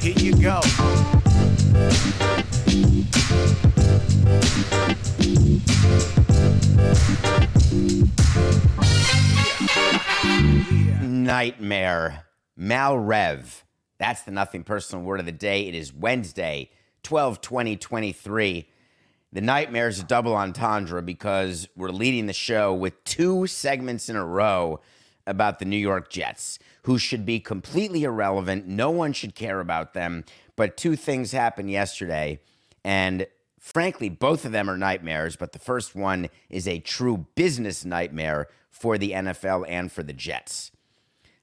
Here you go. Nightmare. Malrev. That's the nothing personal word of the day. It is Wednesday, 12 20 23. The nightmare is a double entendre because we're leading the show with two segments in a row about the New York Jets, who should be completely irrelevant. No one should care about them. But two things happened yesterday. And frankly, both of them are nightmares. But the first one is a true business nightmare for the NFL and for the Jets.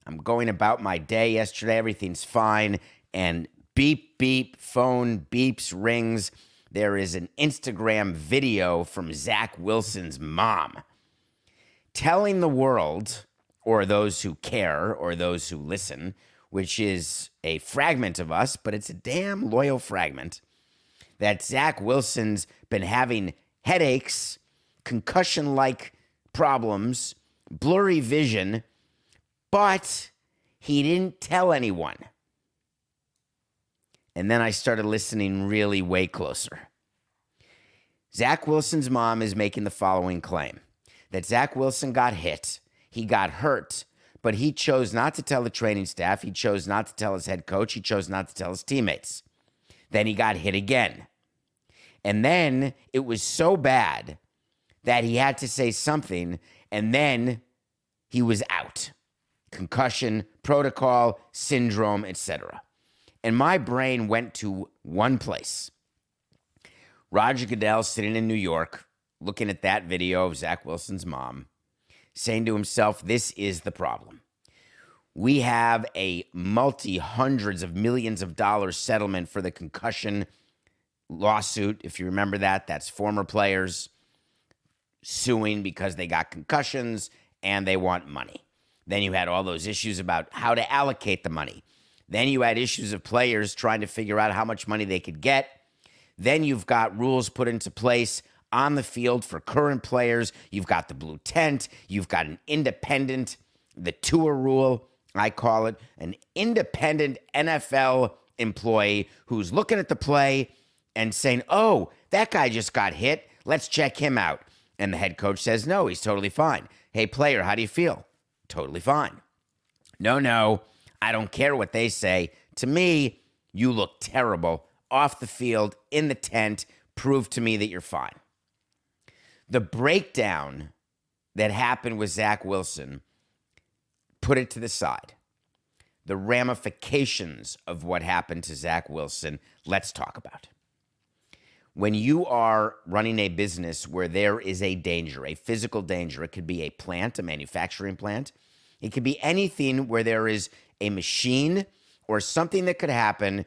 I'm going about my day yesterday. Everything's fine. And beep, beep, phone beeps, rings. There is an Instagram video from Zach Wilson's mom telling the world, or those who care, or those who listen, which is a fragment of us, but it's a damn loyal fragment, that Zach Wilson's been having headaches, concussion like problems, blurry vision, but he didn't tell anyone. And then I started listening really way closer. Zach Wilson's mom is making the following claim that Zach Wilson got hit, he got hurt, but he chose not to tell the training staff, he chose not to tell his head coach, he chose not to tell his teammates. Then he got hit again. And then it was so bad that he had to say something, and then he was out. Concussion, protocol, syndrome, etc. And my brain went to one place. Roger Goodell sitting in New York, looking at that video of Zach Wilson's mom, saying to himself, This is the problem. We have a multi hundreds of millions of dollars settlement for the concussion lawsuit. If you remember that, that's former players suing because they got concussions and they want money. Then you had all those issues about how to allocate the money. Then you had issues of players trying to figure out how much money they could get. Then you've got rules put into place on the field for current players. You've got the blue tent. You've got an independent, the tour rule, I call it, an independent NFL employee who's looking at the play and saying, oh, that guy just got hit. Let's check him out. And the head coach says, no, he's totally fine. Hey, player, how do you feel? Totally fine. No, no, I don't care what they say. To me, you look terrible off the field, in the tent. Prove to me that you're fine. The breakdown that happened with Zach Wilson, put it to the side. The ramifications of what happened to Zach Wilson, let's talk about. When you are running a business where there is a danger, a physical danger, it could be a plant, a manufacturing plant, it could be anything where there is a machine or something that could happen.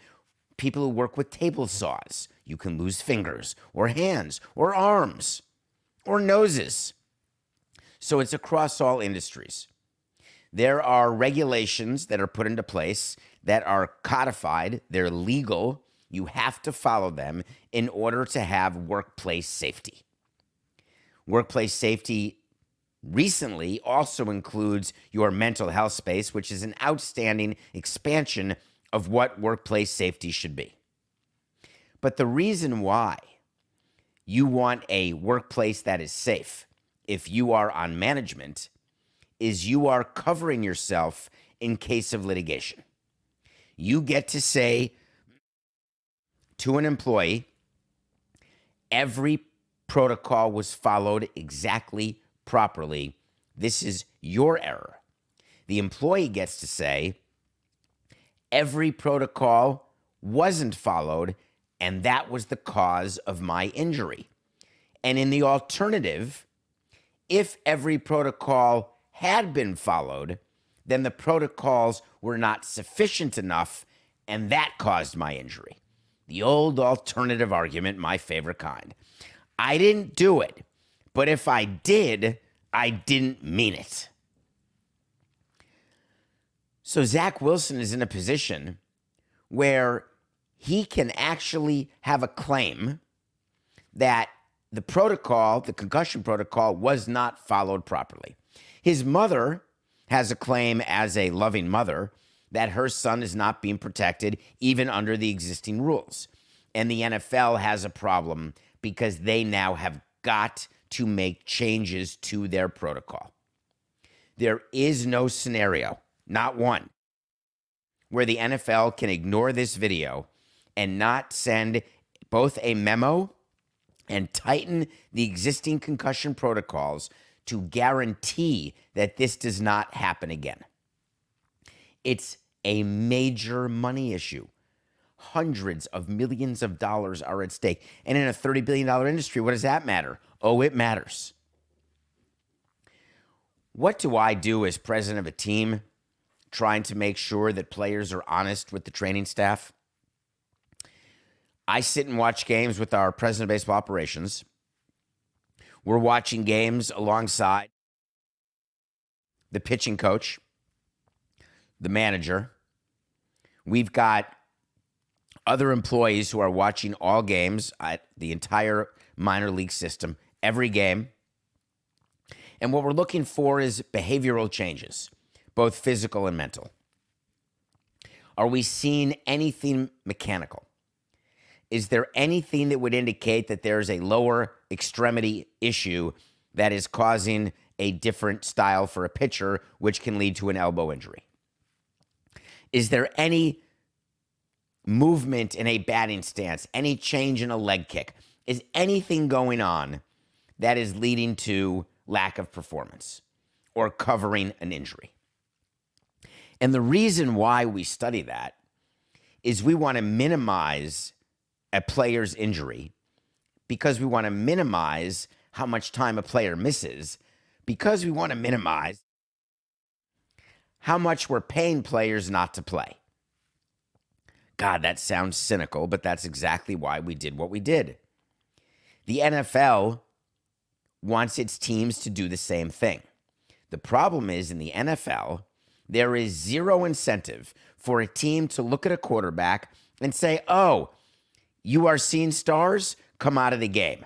People who work with table saws, you can lose fingers or hands or arms or noses. So it's across all industries. There are regulations that are put into place that are codified, they're legal. You have to follow them in order to have workplace safety. Workplace safety recently also includes your mental health space, which is an outstanding expansion of what workplace safety should be. But the reason why you want a workplace that is safe, if you are on management, is you are covering yourself in case of litigation. You get to say to an employee, every protocol was followed exactly properly. This is your error. The employee gets to say, every protocol wasn't followed, and that was the cause of my injury. And in the alternative, if every protocol had been followed, then the protocols were not sufficient enough, and that caused my injury. The old alternative argument, my favorite kind. I didn't do it, but if I did, I didn't mean it. So Zach Wilson is in a position where he can actually have a claim that the protocol, the concussion protocol, was not followed properly. His mother has a claim as a loving mother that her son is not being protected even under the existing rules. And the NFL has a problem because they now have got to make changes to their protocol. There is no scenario, not one, where the NFL can ignore this video and not send both a memo and tighten the existing concussion protocols to guarantee that this does not happen again. It's a major money issue. Hundreds of millions of dollars are at stake. And in a $30 billion industry, what does that matter? Oh, it matters. What do I do as president of a team trying to make sure that players are honest with the training staff? I sit and watch games with our president of baseball operations. We're watching games alongside the pitching coach, the manager. We've got other employees who are watching all games at the entire minor league system, every game. And what we're looking for is behavioral changes, both physical and mental. Are we seeing anything mechanical? Is there anything that would indicate that there's a lower extremity issue that is causing a different style for a pitcher, which can lead to an elbow injury? Is there any movement in a batting stance, any change in a leg kick? Is anything going on that is leading to lack of performance or covering an injury? And the reason why we study that is we want to minimize a player's injury because we want to minimize how much time a player misses, because we want to minimize how much we're paying players not to play. God, that sounds cynical, but that's exactly why we did what we did. The NFL wants its teams to do the same thing. The problem is in the NFL, there is zero incentive for a team to look at a quarterback and say, oh, you are seeing stars come out of the game.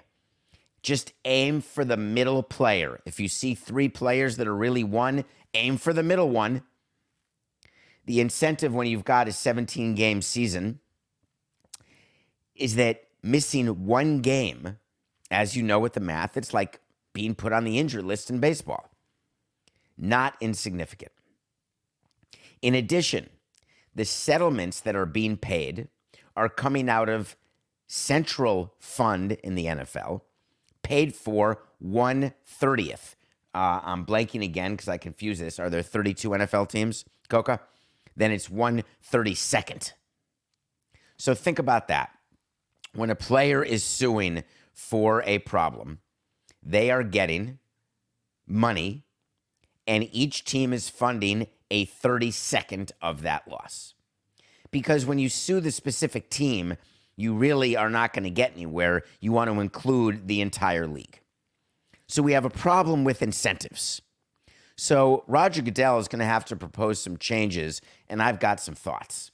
Just aim for the middle player. If you see three players that are really one, aim for the middle one. The incentive when you've got a 17 game season is that missing one game, as you know with the math, it's like being put on the injured list in baseball. Not insignificant. In addition, the settlements that are being paid are coming out of central fund in the NFL paid for 130th. Uh, I'm blanking again because I confuse this. Are there 32 NFL teams, Coca? Then it's 132nd. So think about that. When a player is suing for a problem, they are getting money, and each team is funding a 32nd of that loss. Because when you sue the specific team, you really are not going to get anywhere. You want to include the entire league. So we have a problem with incentives. So Roger Goodell is going to have to propose some changes, and I've got some thoughts.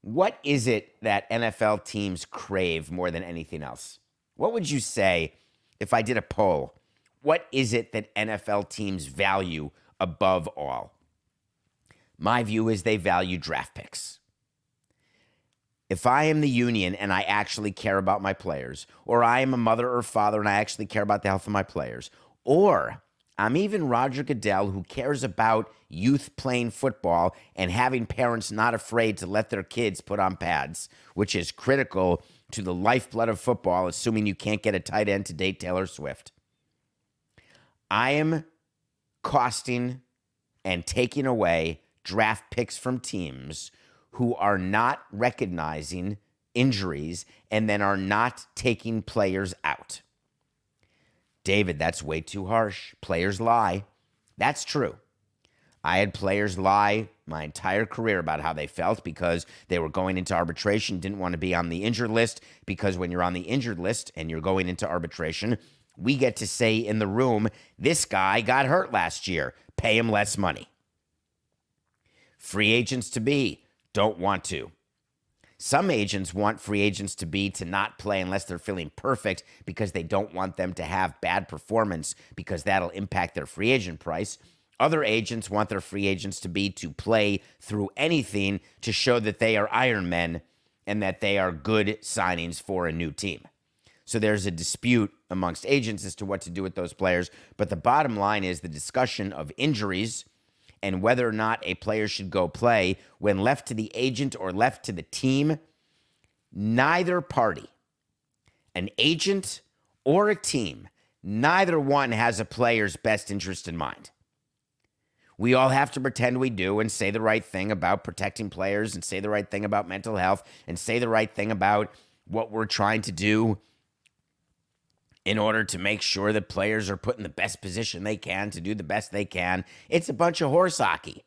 What is it that NFL teams crave more than anything else? What would you say if I did a poll? What is it that NFL teams value above all? My view is they value draft picks if I am the union and I actually care about my players, or I am a mother or father and I actually care about the health of my players, or I'm even Roger Goodell who cares about youth playing football and having parents not afraid to let their kids put on pads, which is critical to the lifeblood of football, assuming you can't get a tight end to date Taylor Swift. I am costing and taking away draft picks from teams who are not recognizing injuries and then are not taking players out. David, that's way too harsh. Players lie. That's true. I had players lie my entire career about how they felt because they were going into arbitration, didn't want to be on the injured list. Because when you're on the injured list and you're going into arbitration, we get to say in the room, this guy got hurt last year, pay him less money. Free agents to be don't want to. Some agents want free agents to be to not play unless they're feeling perfect because they don't want them to have bad performance because that'll impact their free agent price. Other agents want their free agents to be to play through anything to show that they are Iron Men and that they are good signings for a new team. So there's a dispute amongst agents as to what to do with those players. But the bottom line is the discussion of injuries and whether or not a player should go play when left to the agent or left to the team. Neither party, an agent or a team, neither one has a player's best interest in mind. We all have to pretend we do and say the right thing about protecting players and say the right thing about mental health and say the right thing about what we're trying to do in order to make sure that players are put in the best position they can to do the best they can. It's a bunch of horse hockey.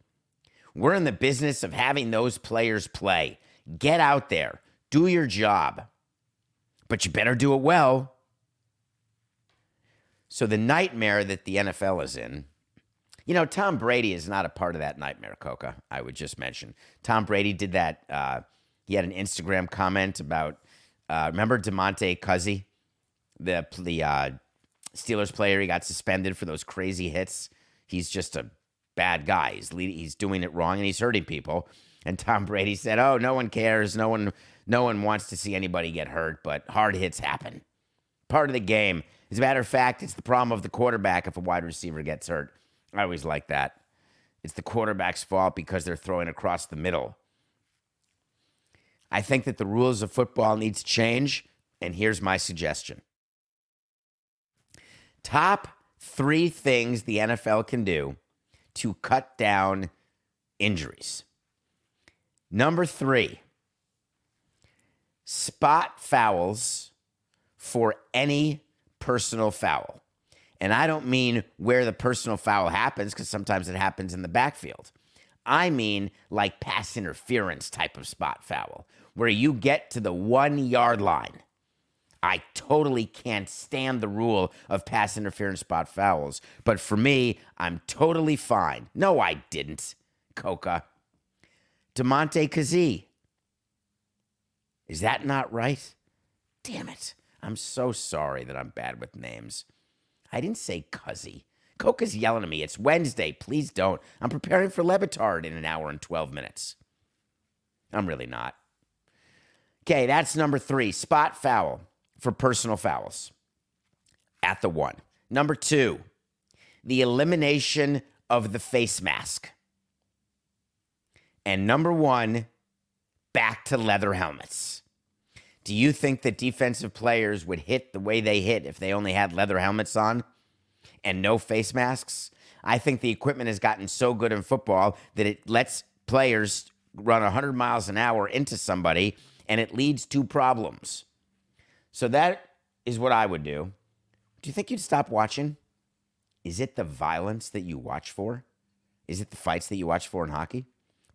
We're in the business of having those players play. Get out there, do your job, but you better do it well. So, the nightmare that the NFL is in, you know, Tom Brady is not a part of that nightmare, Coca. I would just mention. Tom Brady did that. Uh, he had an Instagram comment about, uh, remember DeMonte Kazee? The the uh, Steelers player. He got suspended for those crazy hits. He's just a bad guy. He's lead, he's doing it wrong and he's hurting people. And Tom Brady said, "Oh, no one cares. No one no one wants to see anybody get hurt, but hard hits happen. Part of the game. As a matter of fact, it's the problem of the quarterback if a wide receiver gets hurt. I always like that. It's the quarterback's fault because they're throwing across the middle. I think that the rules of football need to change, and here's my suggestion. Top three things the NFL can do to cut down injuries. Number three, spot fouls for any personal foul. And I don't mean where the personal foul happens, because sometimes it happens in the backfield. I mean like pass interference type of spot foul, where you get to the one yard line I totally can't stand the rule of pass interference spot fouls. But for me, I'm totally fine. No, I didn't, Coca. Damontae Kazee. Is that not right? Damn it. I'm so sorry that I'm bad with names. I didn't say Cuzzy. Coca's yelling at me. It's Wednesday. Please don't. I'm preparing for Le Batard in an hour and 12 minutes. I'm really not. Okay, that's number three. Spot foul for personal fouls at the one. Number two, the elimination of the face mask. And number one, back to leather helmets. Do you think that defensive players would hit the way they hit if they only had leather helmets on and no face masks? I think the equipment has gotten so good in football that it lets players run 100 miles an hour into somebody and it leads to problems. So that is what I would do. Do you think you'd stop watching? Is it the violence that you watch for? Is it the fights that you watch for in hockey?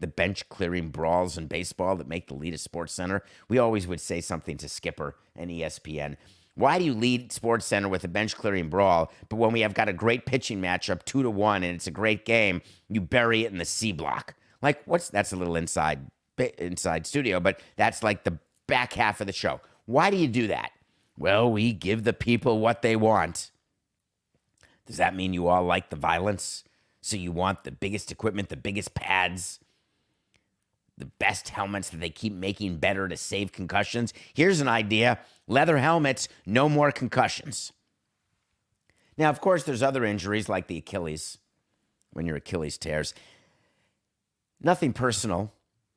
The bench clearing brawls in baseball that make the lead a sports center? We always would say something to Skipper and ESPN. Why do you lead SportsCenter with a bench clearing brawl, but when we have got a great pitching matchup, two to one, and it's a great game, you bury it in the C block? Like, what's that's a little inside inside studio, but that's like the back half of the show. Why do you do that? Well, we give the people what they want. Does that mean you all like the violence? So you want the biggest equipment, the biggest pads, the best helmets that they keep making better to save concussions? Here's an idea leather helmets, no more concussions. Now, of course, there's other injuries like the Achilles, when your Achilles tears. Nothing personal,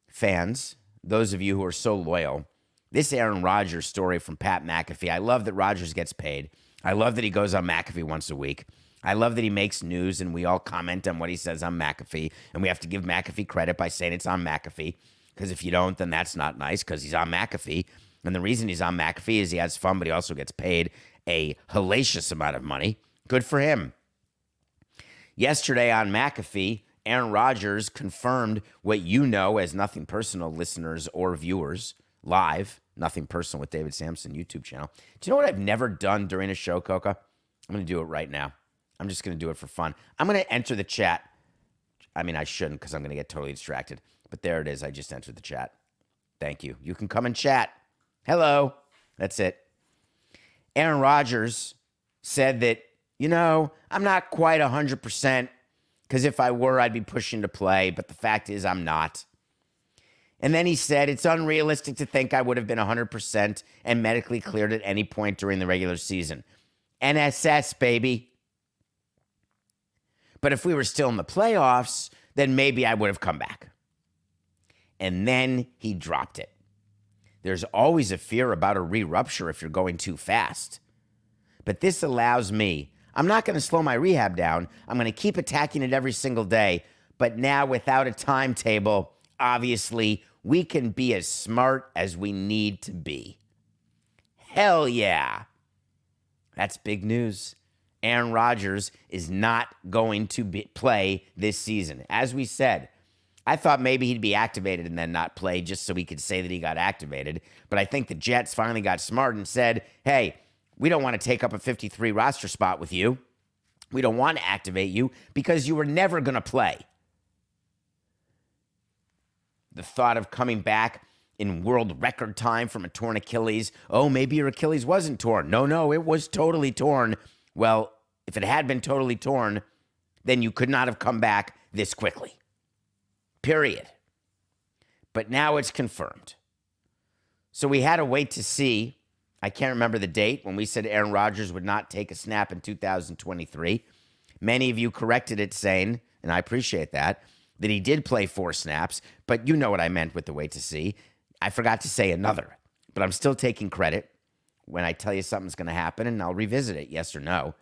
fans, those of you who are so loyal. This Aaron Rodgers story from Pat McAfee. I love that Rodgers gets paid. I love that he goes on McAfee once a week. I love that he makes news and we all comment on what he says on McAfee. And we have to give McAfee credit by saying it's on McAfee. Because if you don't, then that's not nice because he's on McAfee. And the reason he's on McAfee is he has fun, but he also gets paid a hellacious amount of money. Good for him. Yesterday on McAfee, Aaron Rodgers confirmed what you know as nothing personal listeners or viewers live, nothing personal with David Samson YouTube channel. Do you know what I've never done during a show, Coca? I'm going to do it right now. I'm just going to do it for fun. I'm going to enter the chat. I mean, I shouldn't because I'm going to get totally distracted. But there it is. I just entered the chat. Thank you. You can come and chat. Hello. That's it. Aaron Rodgers said that, you know, I'm not quite 100% because if I were, I'd be pushing to play. But the fact is, I'm not. And then he said, it's unrealistic to think I would have been 100% and medically cleared at any point during the regular season. NSS, baby. But if we were still in the playoffs, then maybe I would have come back. And then he dropped it. There's always a fear about a re rupture if you're going too fast. But this allows me, I'm not going to slow my rehab down. I'm going to keep attacking it every single day. But now, without a timetable, obviously, we can be as smart as we need to be. Hell yeah. That's big news. Aaron Rodgers is not going to be, play this season. As we said, I thought maybe he'd be activated and then not play just so we could say that he got activated. But I think the Jets finally got smart and said, hey, we don't want to take up a 53 roster spot with you. We don't want to activate you because you were never going to play. The thought of coming back in world record time from a torn Achilles. Oh, maybe your Achilles wasn't torn. No, no, it was totally torn. Well, if it had been totally torn, then you could not have come back this quickly. Period. But now it's confirmed. So we had to wait to see. I can't remember the date when we said Aaron Rodgers would not take a snap in 2023. Many of you corrected it saying, and I appreciate that, that he did play four snaps, but you know what I meant with the wait to see. I forgot to say another, but I'm still taking credit when I tell you something's going to happen and I'll revisit it, yes or no.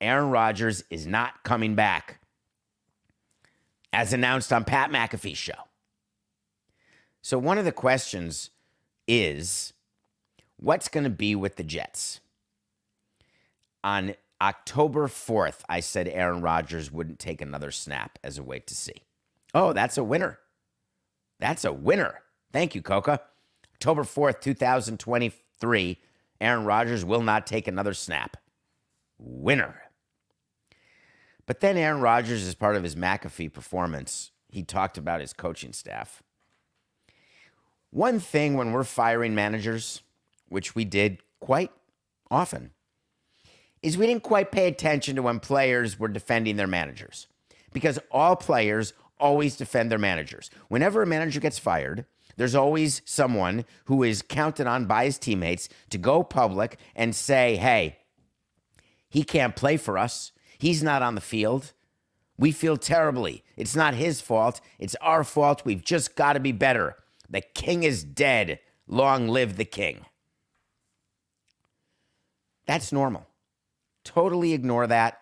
Aaron Rodgers is not coming back as announced on Pat McAfee's show. So, one of the questions is what's going to be with the Jets? On October 4th, I said Aaron Rodgers wouldn't take another snap as a wait to see. Oh, that's a winner. That's a winner. Thank you, Coca. October 4th, 2023, Aaron Rodgers will not take another snap. Winner. But then Aaron Rodgers, as part of his McAfee performance, he talked about his coaching staff. One thing when we're firing managers, which we did quite often, is we didn't quite pay attention to when players were defending their managers. Because all players always defend their managers. Whenever a manager gets fired, there's always someone who is counted on by his teammates to go public and say, hey, he can't play for us. He's not on the field. We feel terribly. It's not his fault. It's our fault. We've just got to be better. The king is dead. Long live the king. That's normal. Totally ignore that.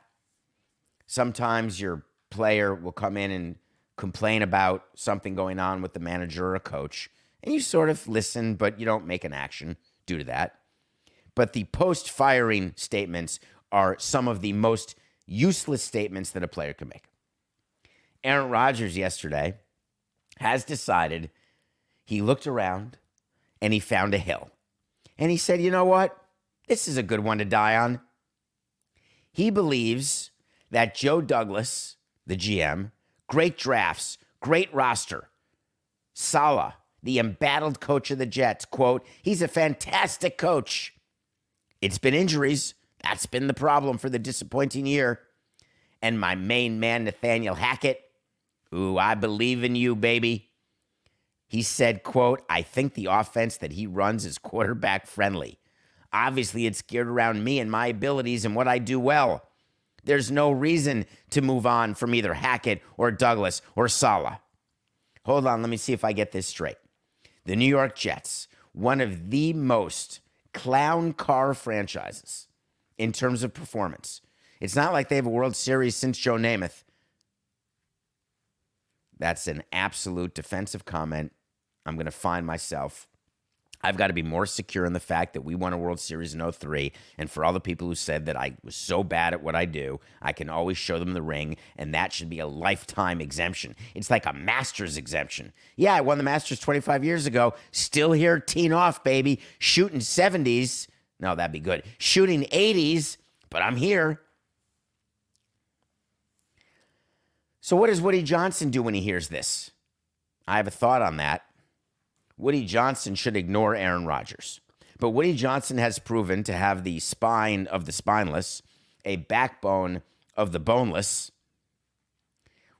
Sometimes your player will come in and complain about something going on with the manager or a coach, and you sort of listen, but you don't make an action due to that. But the post firing statements are some of the most useless statements that a player can make. Aaron Rodgers yesterday has decided he looked around and he found a hill. And he said, you know what? This is a good one to die on. He believes that Joe Douglas, the GM, great drafts, great roster, Saleh, the embattled coach of the Jets, quote, he's a fantastic coach. It's been injuries. That's been the problem for the disappointing year. And my main man, Nathaniel Hackett, ooh, I believe in you, baby. He said, quote, I think the offense that he runs is quarterback friendly. Obviously, it's geared around me and my abilities and what I do well. There's no reason to move on from either Hackett or Douglas or Saleh. Hold on, let me see if I get this straight. The New York Jets, one of the most clown car franchises in terms of performance. It's not like they have a World Series since Joe Namath. That's an absolute defensive comment. I'm going to find myself I've got to be more secure in the fact that we won a World Series in 03. And for all the people who said that I was so bad at what I do, I can always show them the ring. And that should be a lifetime exemption. It's like a master's exemption. Yeah, I won the Masters 25 years ago. Still here, teen off, baby. Shooting 70s. No, that'd be good. Shooting 80s, but I'm here. So, what does Woody Johnson do when he hears this? I have a thought on that. Woody Johnson should ignore Aaron Rodgers. But Woody Johnson has proven to have the spine of the spineless, a backbone of the boneless.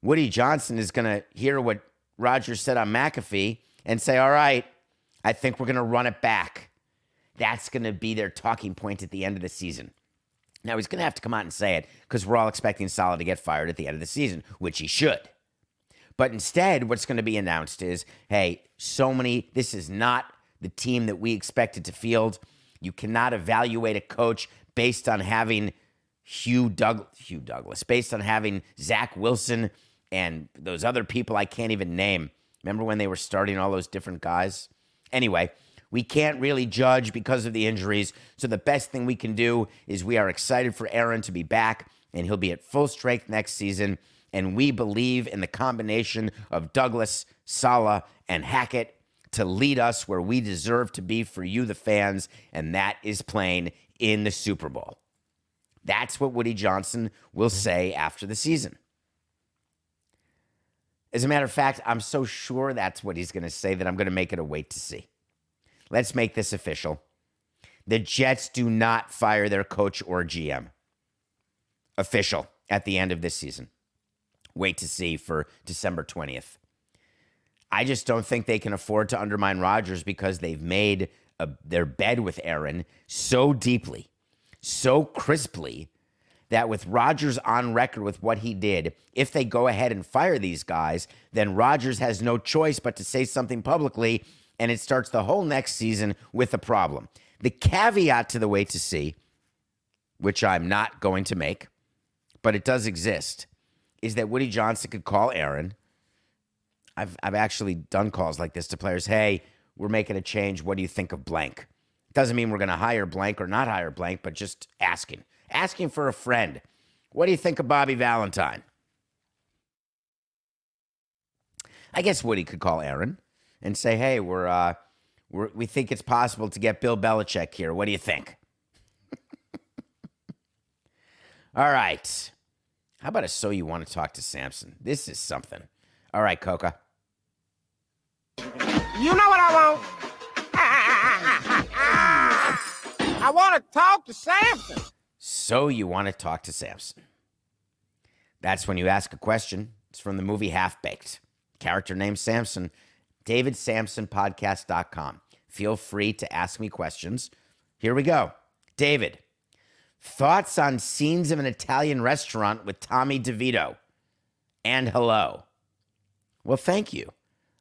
Woody Johnson is going to hear what Rodgers said on McAfee and say, All right, I think we're going to run it back. That's going to be their talking point at the end of the season. Now, he's going to have to come out and say it because we're all expecting Saleh to get fired at the end of the season, which he should. But instead, what's going to be announced is hey, so many, this is not the team that we expected to field. You cannot evaluate a coach based on having Hugh, Doug, Hugh Douglas, based on having Zach Wilson and those other people I can't even name. Remember when they were starting all those different guys? Anyway, we can't really judge because of the injuries. So the best thing we can do is we are excited for Aaron to be back, and he'll be at full strength next season. And we believe in the combination of Douglas, Saleh, and Hackett to lead us where we deserve to be for you, the fans, and that is playing in the Super Bowl. That's what Woody Johnson will say after the season. As a matter of fact, I'm so sure that's what he's going to say that I'm going to make it a wait to see. Let's make this official. The Jets do not fire their coach or GM. Official at the end of this season. Wait to see for December 20th. I just don't think they can afford to undermine Rodgers because they've made a, their bed with Aaron so deeply, so crisply, that with Rodgers on record with what he did, if they go ahead and fire these guys, then Rodgers has no choice but to say something publicly, and it starts the whole next season with a problem. The caveat to the wait to see, which I'm not going to make, but it does exist, is that Woody Johnson could call Aaron. I've, I've actually done calls like this to players. Hey, we're making a change. What do you think of blank? Doesn't mean we're going to hire blank or not hire blank, but just asking. Asking for a friend. What do you think of Bobby Valentine? I guess Woody could call Aaron and say, "Hey, we're, uh, we're we think it's possible to get Bill Belichick here. What do you think?" All right. How about a so you want to talk to Samson? This is something. All right, Coca. You know what I want? I want to talk to Samson. So you want to talk to Samson. That's when you ask a question. It's from the movie Half Baked. Character named Samson. DavidSamsonPodcast.com. Feel free to ask me questions. Here we go. David, thoughts on scenes of an Italian restaurant with Tommy DeVito? And hello. Well, thank you.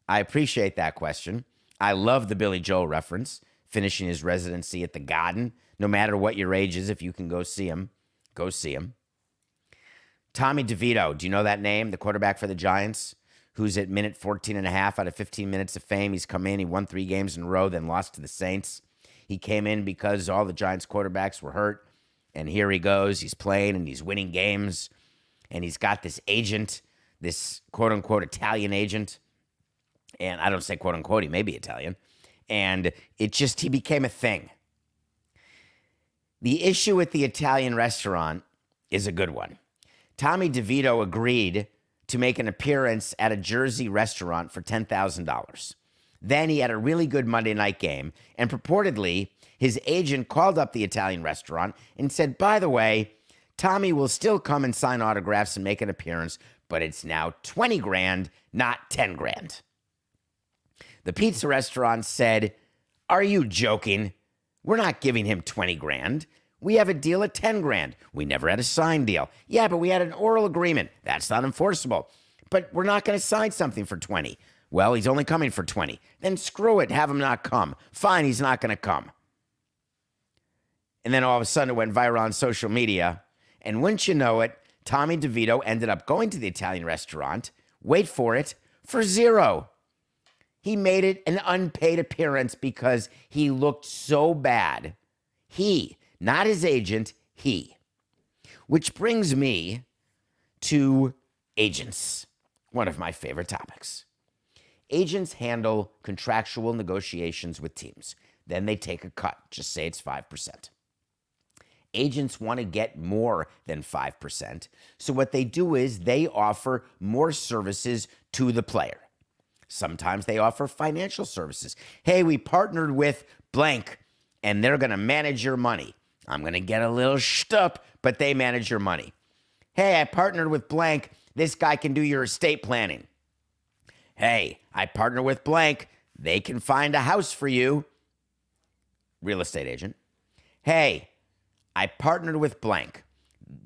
I appreciate that question. I love the Billy Joel reference, finishing his residency at the Garden. No matter what your age is, if you can go see him, go see him. Tommy DeVito, do you know that name? The quarterback for the Giants, who's at minute 14 and a half out of 15 minutes of fame. He's come in, he won three games in a row, then lost to the Saints. He came in because all the Giants quarterbacks were hurt. And here he goes. He's playing and he's winning games. And he's got this agent, this quote unquote Italian agent. And I don't say quote unquote, he may be Italian. And it just, he became a thing. The issue with the Italian restaurant is a good one. Tommy DeVito agreed to make an appearance at a Jersey restaurant for $10,000. Then he had a really good Monday night game, and purportedly, his agent called up the Italian restaurant and said, By the way, Tommy will still come and sign autographs and make an appearance, but it's now 20 grand, not 10 grand. The pizza restaurant said, Are you joking? We're not giving him 20 grand. We have a deal at 10 grand. We never had a signed deal. Yeah, but we had an oral agreement. That's not enforceable. But we're not going to sign something for 20. Well, he's only coming for 20. Then screw it. Have him not come. Fine, he's not going to come. And then all of a sudden it went viral on social media. And wouldn't you know it, Tommy DeVito ended up going to the Italian restaurant. Wait for it, for zero. He made it an unpaid appearance because he looked so bad. He, not his agent, he. Which brings me to agents, one of my favorite topics. Agents handle contractual negotiations with teams. Then they take a cut. Just say it's 5%. Agents want to get more than 5%. So what they do is they offer more services to the player. Sometimes they offer financial services. Hey, we partnered with blank and they're going to manage your money. I'm going to get a little shtup, but they manage your money. Hey, I partnered with blank. This guy can do your estate planning. Hey, I partner with blank. They can find a house for you. Real estate agent. Hey, I partnered with blank.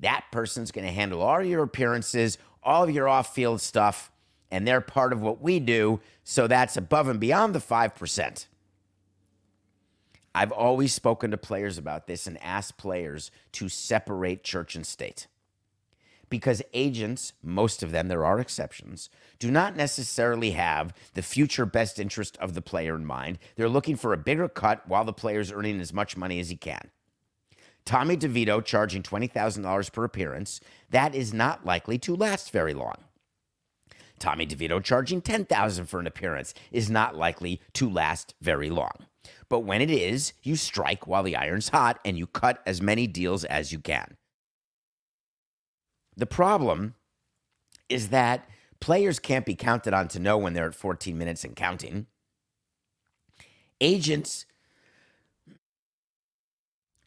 That person's going to handle all your appearances, all of your off field stuff, and they're part of what we do. So that's above and beyond the 5%. I've always spoken to players about this and asked players to separate church and state. Because agents, most of them, there are exceptions, do not necessarily have the future best interest of the player in mind. They're looking for a bigger cut while the player's earning as much money as he can. Tommy DeVito charging $20,000 per appearance, that is not likely to last very long. Tommy DeVito charging 10,000 for an appearance is not likely to last very long. But when it is, you strike while the iron's hot and you cut as many deals as you can. The problem is that players can't be counted on to know when they're at 14 minutes and counting. Agents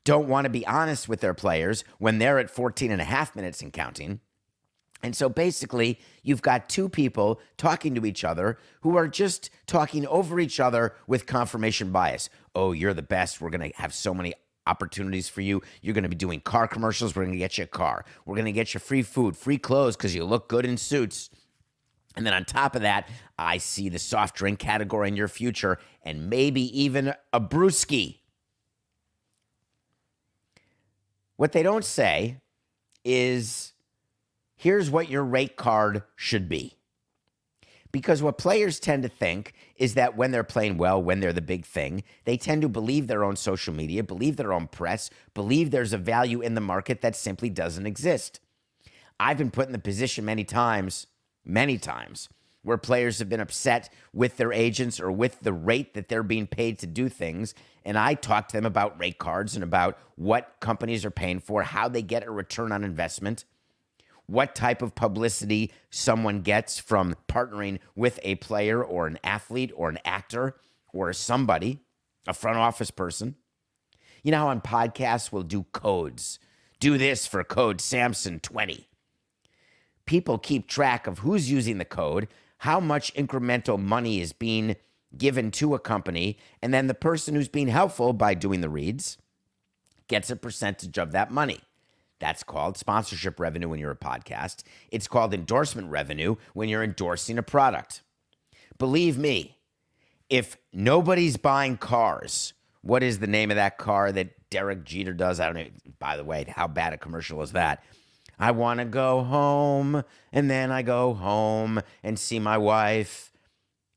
don't want to be honest with their players when they're at 14 and a half minutes and counting. And so basically, you've got two people talking to each other who are just talking over each other with confirmation bias. Oh, you're the best. We're going to have so many opportunities for you. You're going to be doing car commercials. We're going to get you a car. We're going to get you free food, free clothes because you look good in suits. And then on top of that, I see the soft drink category in your future and maybe even a brewski. What they don't say is here's what your rate card should be. Because what players tend to think is that when they're playing well, when they're the big thing, they tend to believe their own social media, believe their own press, believe there's a value in the market that simply doesn't exist. I've been put in the position many times, many times, where players have been upset with their agents or with the rate that they're being paid to do things. And I talk to them about rate cards and about what companies are paying for, how they get a return on investment what type of publicity someone gets from partnering with a player or an athlete or an actor or somebody, a front office person. You know how on podcasts we'll do codes. Do this for code Samson 20. People keep track of who's using the code, how much incremental money is being given to a company, and then the person who's being helpful by doing the reads gets a percentage of that money. That's called sponsorship revenue when you're a podcast. It's called endorsement revenue when you're endorsing a product. Believe me, if nobody's buying cars, what is the name of that car that Derek Jeter does? I don't know. By the way, how bad a commercial is that? I want to go home, and then I go home and see my wife,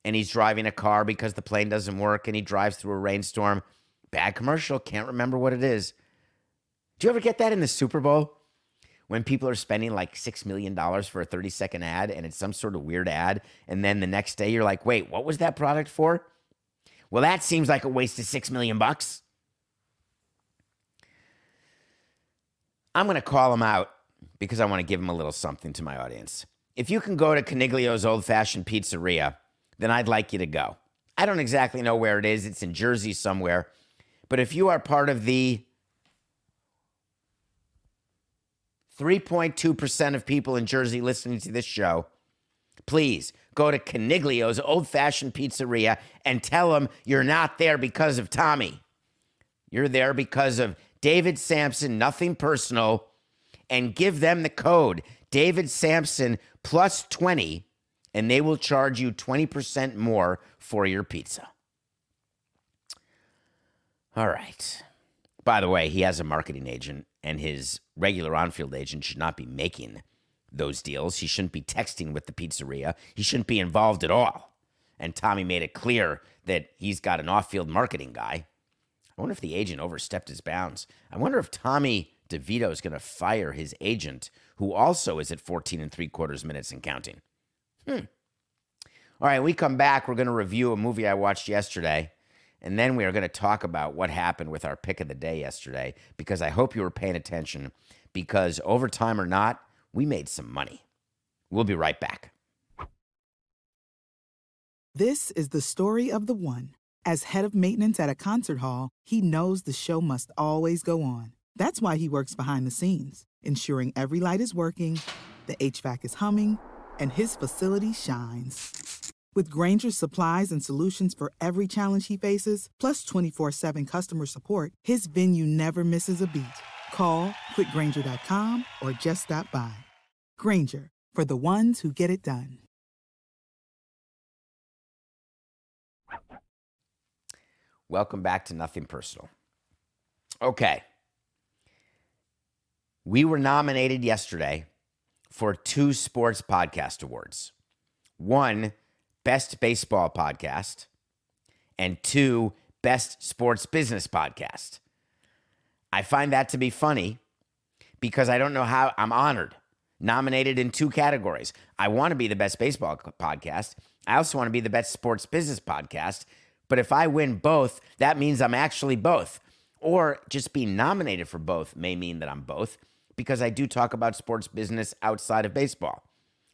and he's driving a car because the plane doesn't work, and he drives through a rainstorm. Bad commercial. Can't remember what it is. Do you ever get that in the Super Bowl? When people are spending like $6 million for a 30 second ad and it's some sort of weird ad. And then the next day you're like, wait, what was that product for? Well, that seems like a waste of 6 million bucks. I'm going to call them out because I want to give them a little something to my audience. If you can go to Caniglio's Old Fashioned Pizzeria, then I'd like you to go. I don't exactly know where it is, it's in Jersey somewhere. But if you are part of the 3.2% of people in Jersey listening to this show, please go to Caniglio's Old Fashioned Pizzeria and tell them you're not there because of Tommy. You're there because of David Samson, nothing personal, and give them the code David Samson plus 20, and they will charge you 20% more for your pizza. All right. By the way, he has a marketing agent, and his regular on field agent should not be making those deals. He shouldn't be texting with the pizzeria. He shouldn't be involved at all. and Tommy made it clear that he's got an off field marketing guy. I wonder if the agent overstepped his bounds. I wonder if Tommy DeVito is going to fire his agent, who also is at 14 and three quarters minutes and counting. Hmm. All right, we come back. We're going to review a movie I watched yesterday. And then we are going to talk about what happened with our pick of the day yesterday because I hope you were paying attention because overtime or not, we made some money. We'll be right back. This is the story of the one. As head of maintenance at a concert hall, he knows the show must always go on. That's why he works behind the scenes, ensuring every light is working, the HVAC is humming, and his facility shines. With Grainger's supplies and solutions for every challenge he faces, plus 24 7 customer support, his venue never misses a beat. Call quickgranger.com or just stop by. Granger, for the ones who get it done. Welcome back to Nothing Personal. Okay. We were nominated yesterday for two sports podcast awards. One, Best Baseball Podcast, and two, Best Sports Business Podcast. I find that to be funny because I don't know how I'm honored, nominated in two categories. I want to be the best baseball podcast. I also want to be the best sports business podcast. But if I win both, that means I'm actually both. Or just being nominated for both may mean that I'm both because I do talk about sports business outside of baseball.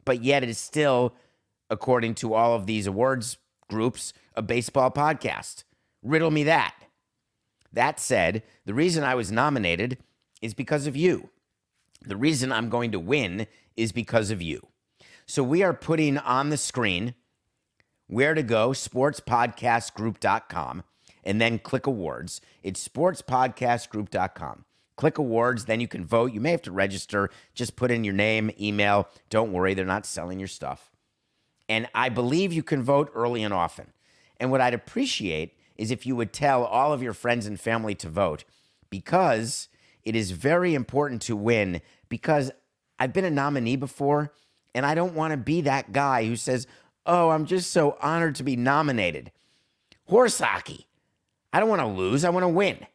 But yet it is still, according to all of these awards groups, a baseball podcast. Riddle me that. That said, the reason I was nominated is because of you. The reason I'm going to win is because of you. So we are putting on the screen where to go, sportspodcastgroup.com, and then click awards. It's sportspodcastgroup.com. Click awards, then you can vote. You may have to register. Just put in your name, email. Don't worry, they're not selling your stuff. And I believe you can vote early and often. And what I'd appreciate is if you would tell all of your friends and family to vote because it is very important to win because I've been a nominee before and I don't want to be that guy who says, Oh, I'm just so honored to be nominated. Horse hockey. I don't want to lose, I want to win.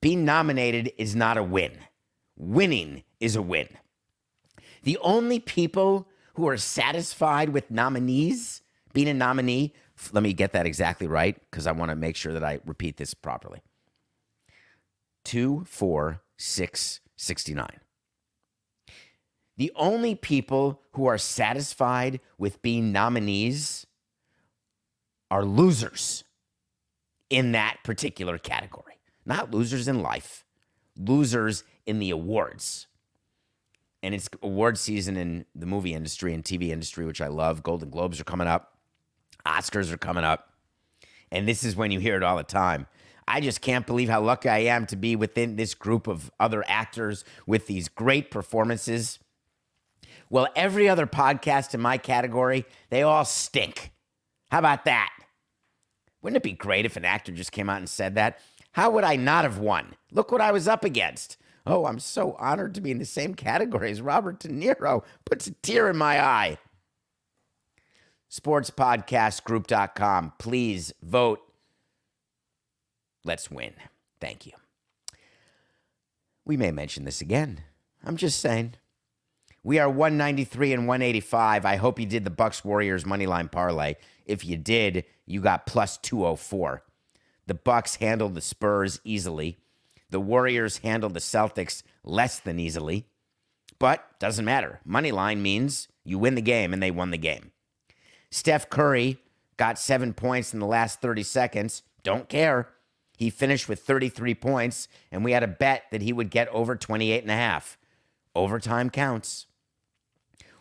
Being nominated is not a win, winning is a win. The only people who are satisfied with nominees, being a nominee, let me get that exactly right because I want to make sure that I repeat this properly. 24669. The only people who are satisfied with being nominees are losers in that particular category. Not losers in life, losers in the awards. And it's award season in the movie industry and TV industry, which I love. Golden Globes are coming up, Oscars are coming up. And this is when you hear it all the time. I just can't believe how lucky I am to be within this group of other actors with these great performances. Well, every other podcast in my category, they all stink. How about that? Wouldn't it be great if an actor just came out and said that? How would I not have won? Look what I was up against. Oh, I'm so honored to be in the same category as Robert De Niro. Puts a tear in my eye. Sportspodcastgroup.com. Please vote. Let's win. Thank you. We may mention this again. I'm just saying. We are 193 and 185. I hope you did the Bucks Warriors money line parlay. If you did, you got plus 204. The Bucks handled the Spurs easily. The Warriors handled the Celtics less than easily. But doesn't matter. Money line means you win the game and they won the game. Steph Curry got 7 points in the last 30 seconds. Don't care. He finished with 33 points and we had a bet that he would get over 28 and a half. Overtime counts.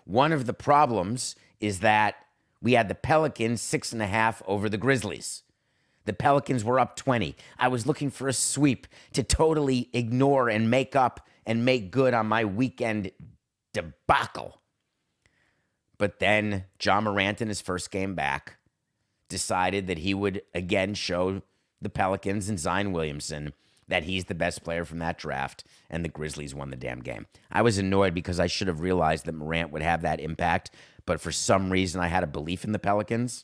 One of the problems is that we had the Pelicans six and a half over the Grizzlies. The Pelicans were up 20. I was looking for a sweep to totally ignore and make up and make good on my weekend debacle. But then Ja Morant in his first game back decided that he would again show the Pelicans and Zion Williamson that he's the best player from that draft, and the Grizzlies won the damn game. I was annoyed because I should have realized that Morant would have that impact, but for some reason I had a belief in the Pelicans.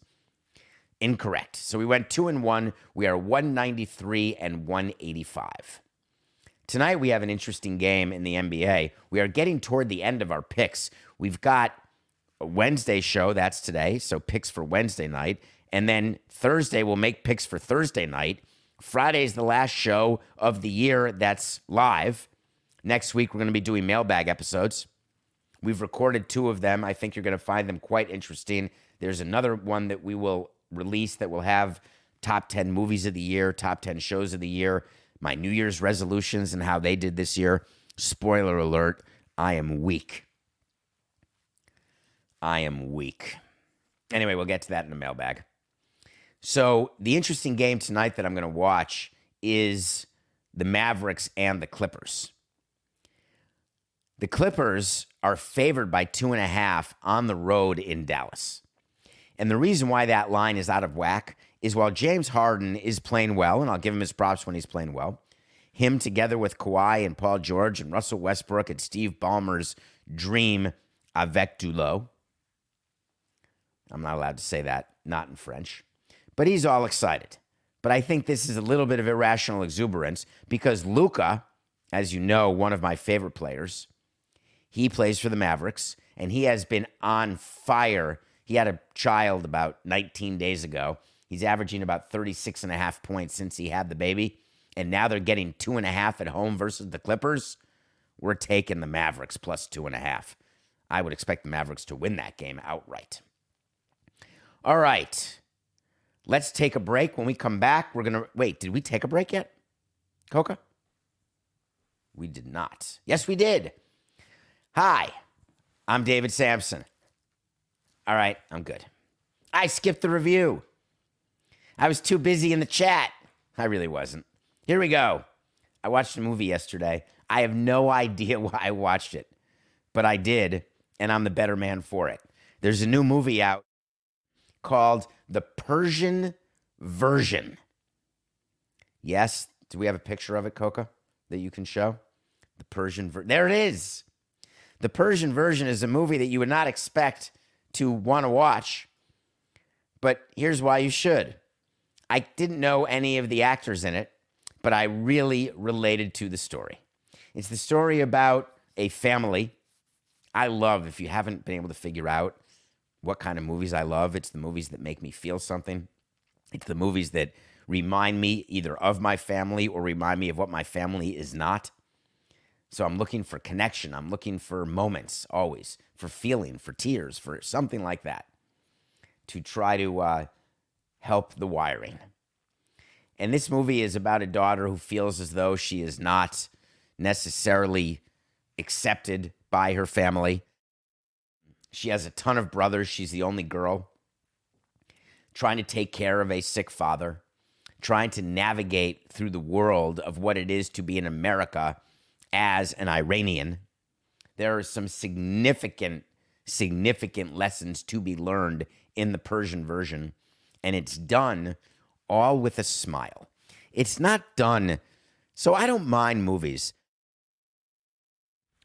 Incorrect. So we went two and one. We are 193 and 185. Tonight we have an interesting game in the NBA. We are getting toward the end of our picks. We've got a Wednesday show, that's today, so picks for Wednesday night. And then Thursday we'll make picks for Thursday night. Friday's the last show of the year that's live. Next week we're going to be doing mailbag episodes. We've recorded two of them. I think you're going to find them quite interesting. There's another one that we will release that will have top 10 movies of the year, top 10 shows of the year, my New Year's resolutions and how they did this year. Spoiler alert, I am weak. I am weak. Anyway, we'll get to that in the mailbag. So, the interesting game tonight that I'm going to watch is the Mavericks and the Clippers. The Clippers are favored by two and a half on the road in Dallas. And the reason why that line is out of whack is while James Harden is playing well, and I'll give him his props when he's playing well, him together with Kawhi and Paul George and Russell Westbrook and Steve Ballmer's dream avec Dulo. I'm not allowed to say that, not in French. But he's all excited. But I think this is a little bit of irrational exuberance because Luka, as you know, one of my favorite players, he plays for the Mavericks and he has been on fire he had a child about 19 days ago. He's averaging about 36 and a half points since he had the baby. And now they're getting two and a half at home versus the Clippers. We're taking the Mavericks plus two and a half. I would expect the Mavericks to win that game outright. All right. Let's take a break. When we come back, we're going to wait. Did we take a break yet? Coca? We did not. Yes, we did. Hi, I'm David Samson. All right, I'm good. I skipped the review. I was too busy in the chat. I really wasn't. Here we go. I watched a movie yesterday. I have no idea why I watched it, but I did, and I'm the better man for it. There's a new movie out called The Persian Version. Yes, do we have a picture of it, Coca, that you can show? The Persian version. There it is. The Persian version is a movie that you would not expect to want to watch. But here's why you should. I didn't know any of the actors in it, but I really related to the story. It's the story about a family. I love, if you haven't been able to figure out what kind of movies I love, it's the movies that make me feel something. It's the movies that remind me either of my family or remind me of what my family is not. So I'm looking for connection. I'm looking for moments always, for feeling, for tears, for something like that to try to uh, help the wiring. And this movie is about a daughter who feels as though she is not necessarily accepted by her family. She has a ton of brothers. She's the only girl. Trying to take care of a sick father, trying to navigate through the world of what it is to be in America as an Iranian, there are some significant, significant lessons to be learned in the Persian version. And it's done all with a smile. It's not done. So I don't mind movies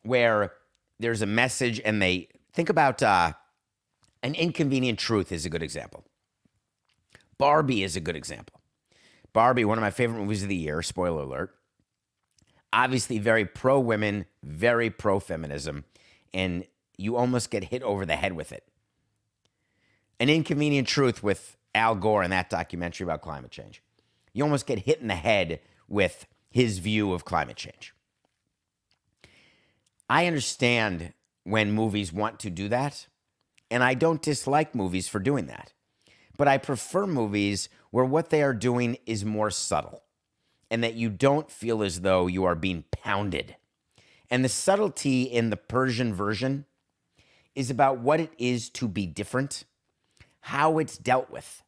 where there's a message and they think about uh, an inconvenient truth is a good example. Barbie is a good example. Barbie, one of my favorite movies of the year, spoiler alert, obviously very pro women, very pro feminism, and you almost get hit over the head with it. An inconvenient truth with Al Gore in that documentary about climate change. You almost get hit in the head with his view of climate change. I understand when movies want to do that, and I don't dislike movies for doing that. But I prefer movies where what they are doing is more subtle and that you don't feel as though you are being pounded. And the subtlety in the Persian version is about what it is to be different, how it's dealt with,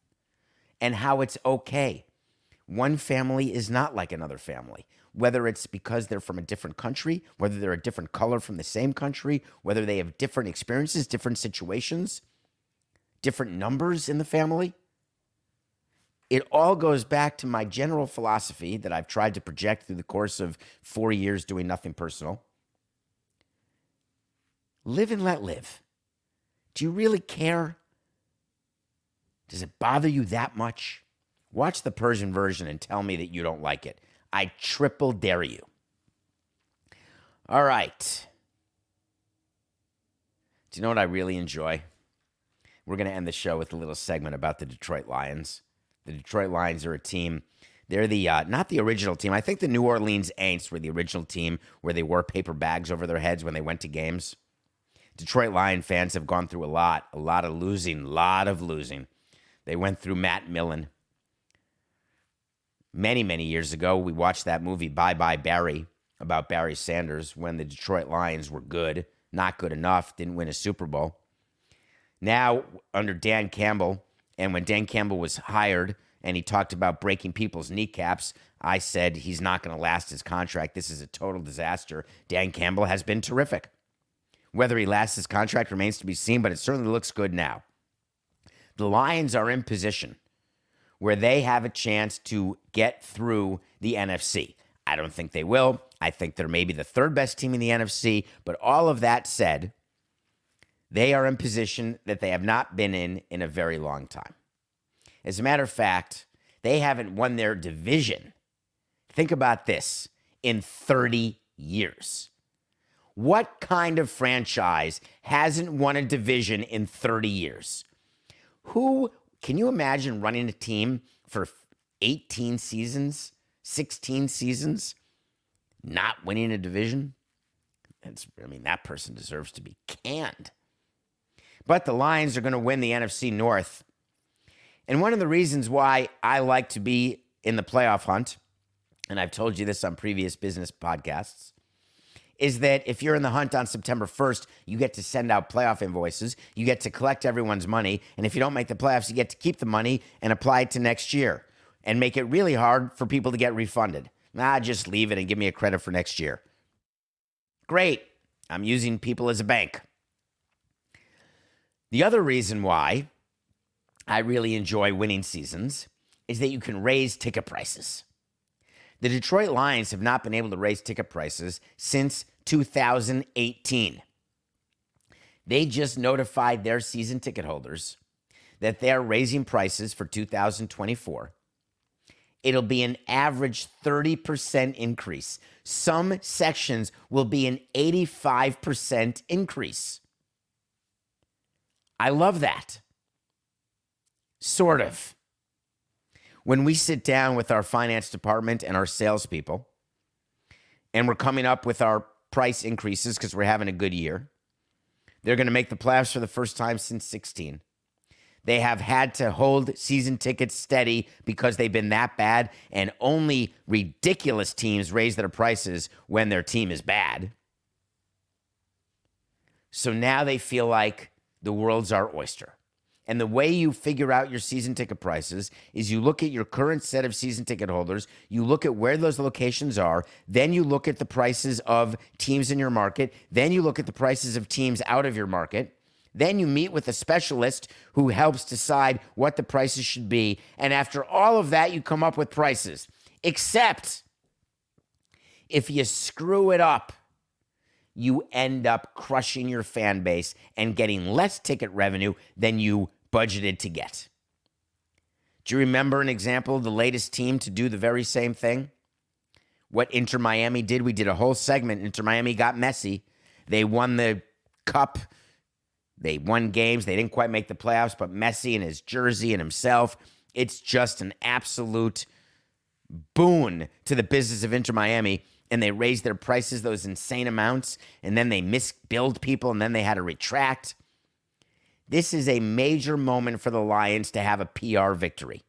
and how it's okay. One family is not like another family, whether it's because they're from a different country, whether they're a different color from the same country, whether they have different experiences, different situations, different numbers in the family it all goes back to my general philosophy that I've tried to project through the course of four years doing nothing personal. Live and let live. Do you really care Does it bother you that much? Watch the Persian version and tell me that you don't like it. I triple dare you. All right. Do you know what I really enjoy? We're going to end the show with a little segment about the Detroit Lions. The Detroit Lions are a team. They're the uh, not the original team. I think the New Orleans Aints were the original team where they wore paper bags over their heads when they went to games. Detroit Lion fans have gone through a lot, a lot of losing, a lot of losing. They went through Matt Millen. Many, many years ago, we watched that movie Bye Bye Barry about Barry Sanders when the Detroit Lions were good, not good enough, didn't win a Super Bowl. Now, under Dan Campbell, and when Dan Campbell was hired and he talked about breaking people's kneecaps, I said he's not going to last his contract. This is a total disaster. Dan Campbell has been terrific. Whether he lasts his contract remains to be seen, but it certainly looks good now. The Lions are in position where they have a chance to get through the NFC. I don't think they will. I think they're maybe the third best team in the NFC. But all of that said, they are in position that they have not been in in a very long time. As a matter of fact, they haven't won their division. Think about this in 30 years. What kind of franchise hasn't won a division in 30 years? Who can you imagine running a team for 18 seasons, 16 seasons, not winning a division? I mean, that person deserves to be canned. But the Lions are going to win the NFC North. And one of the reasons why I like to be in the playoff hunt, and I've told you this on previous business podcasts, is that if you're in the hunt on September 1st, you get to send out playoff invoices, you get to collect everyone's money, and if you don't make the playoffs, you get to keep the money and apply it to next year and make it really hard for people to get refunded. Nah, just leave it and give me a credit for next year. Great. I'm using people as a bank. The other reason why I really enjoy winning seasons is that you can raise ticket prices. The Detroit Lions have not been able to raise ticket prices since 2018. They just notified their season ticket holders that they are raising prices for 2024. It'll be an average 30% increase. Some sections will be an 85% increase. I love that. Sort of. When we sit down with our finance department and our salespeople, and we're coming up with our price increases because we're having a good year, they're going to make the playoffs for the first time since 16. They have had to hold season tickets steady because they've been that bad, and only ridiculous teams raise their prices when their team is bad. So now they feel like the world's our oyster. And the way you figure out your season ticket prices is you look at your current set of season ticket holders, you look at where those locations are, then you look at the prices of teams in your market, then you look at the prices of teams out of your market. Then you meet with a specialist who helps decide what the prices should be. And after all of that, you come up with prices. Except if you screw it up, you end up crushing your fan base and getting less ticket revenue than you budgeted to get. Do you remember an example of the latest team to do the very same thing? What Inter Miami did, we did a whole segment. Inter Miami got Messi. They won the cup. They won games. They didn't quite make the playoffs, but Messi and his jersey and himself, it's just an absolute boon to the business of Inter Miami and they raised their prices those insane amounts and then they misbilled people and then they had to retract. This is a major moment for the Lions to have a PR victory.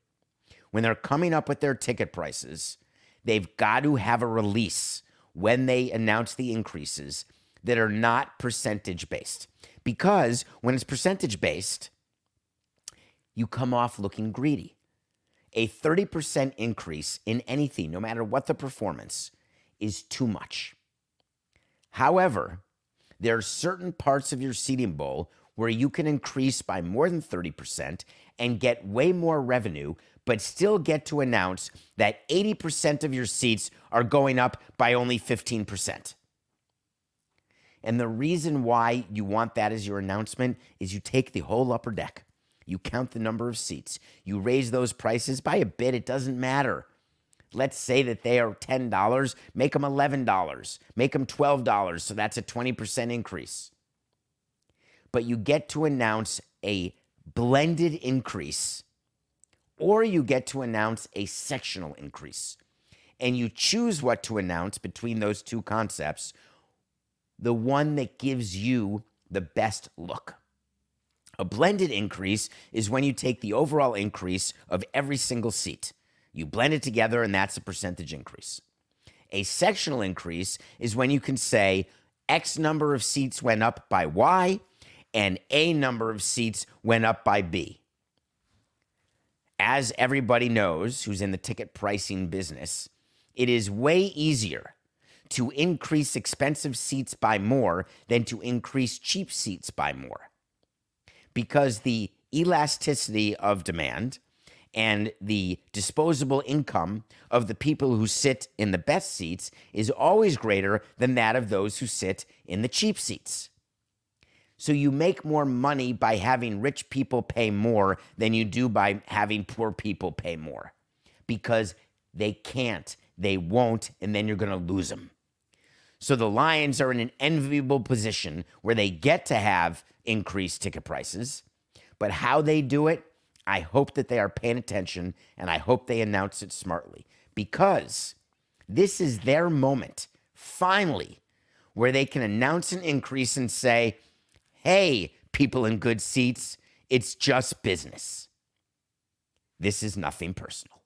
When they're coming up with their ticket prices, they've got to have a release when they announce the increases that are not percentage based. Because when it's percentage based, you come off looking greedy. A 30% increase in anything, no matter what the performance, is too much. However, there are certain parts of your seating bowl where you can increase by more than 30% and get way more revenue, but still get to announce that 80% of your seats are going up by only 15%. And the reason why you want that as your announcement is you take the whole upper deck, You count the number of seats. You raise those prices by a bit, it doesn't matter. Let's say that they are $10, make them $11, make them $12, so that's a 20% increase. But you get to announce a blended increase, or you get to announce a sectional increase. And you choose what to announce between those two concepts, the one that gives you the best look. A blended increase is when you take the overall increase of every single seat. You blend it together, and that's a percentage increase. A sectional increase is when you can say X number of seats went up by Y and A number of seats went up by B. As everybody knows who's in the ticket pricing business, it is way easier to increase expensive seats by more than to increase cheap seats by more because the elasticity of demand and the disposable income of the people who sit in the best seats is always greater than that of those who sit in the cheap seats. So you make more money by having rich people pay more than you do by having poor people pay more because they can't, they won't, and then you're going to lose them. So the Lions are in an enviable position where they get to have increased ticket prices. But how they do it, I hope that they are paying attention and I hope they announce it smartly because this is their moment, finally, where they can announce an increase and say, hey, people in good seats, it's just business. This is nothing personal.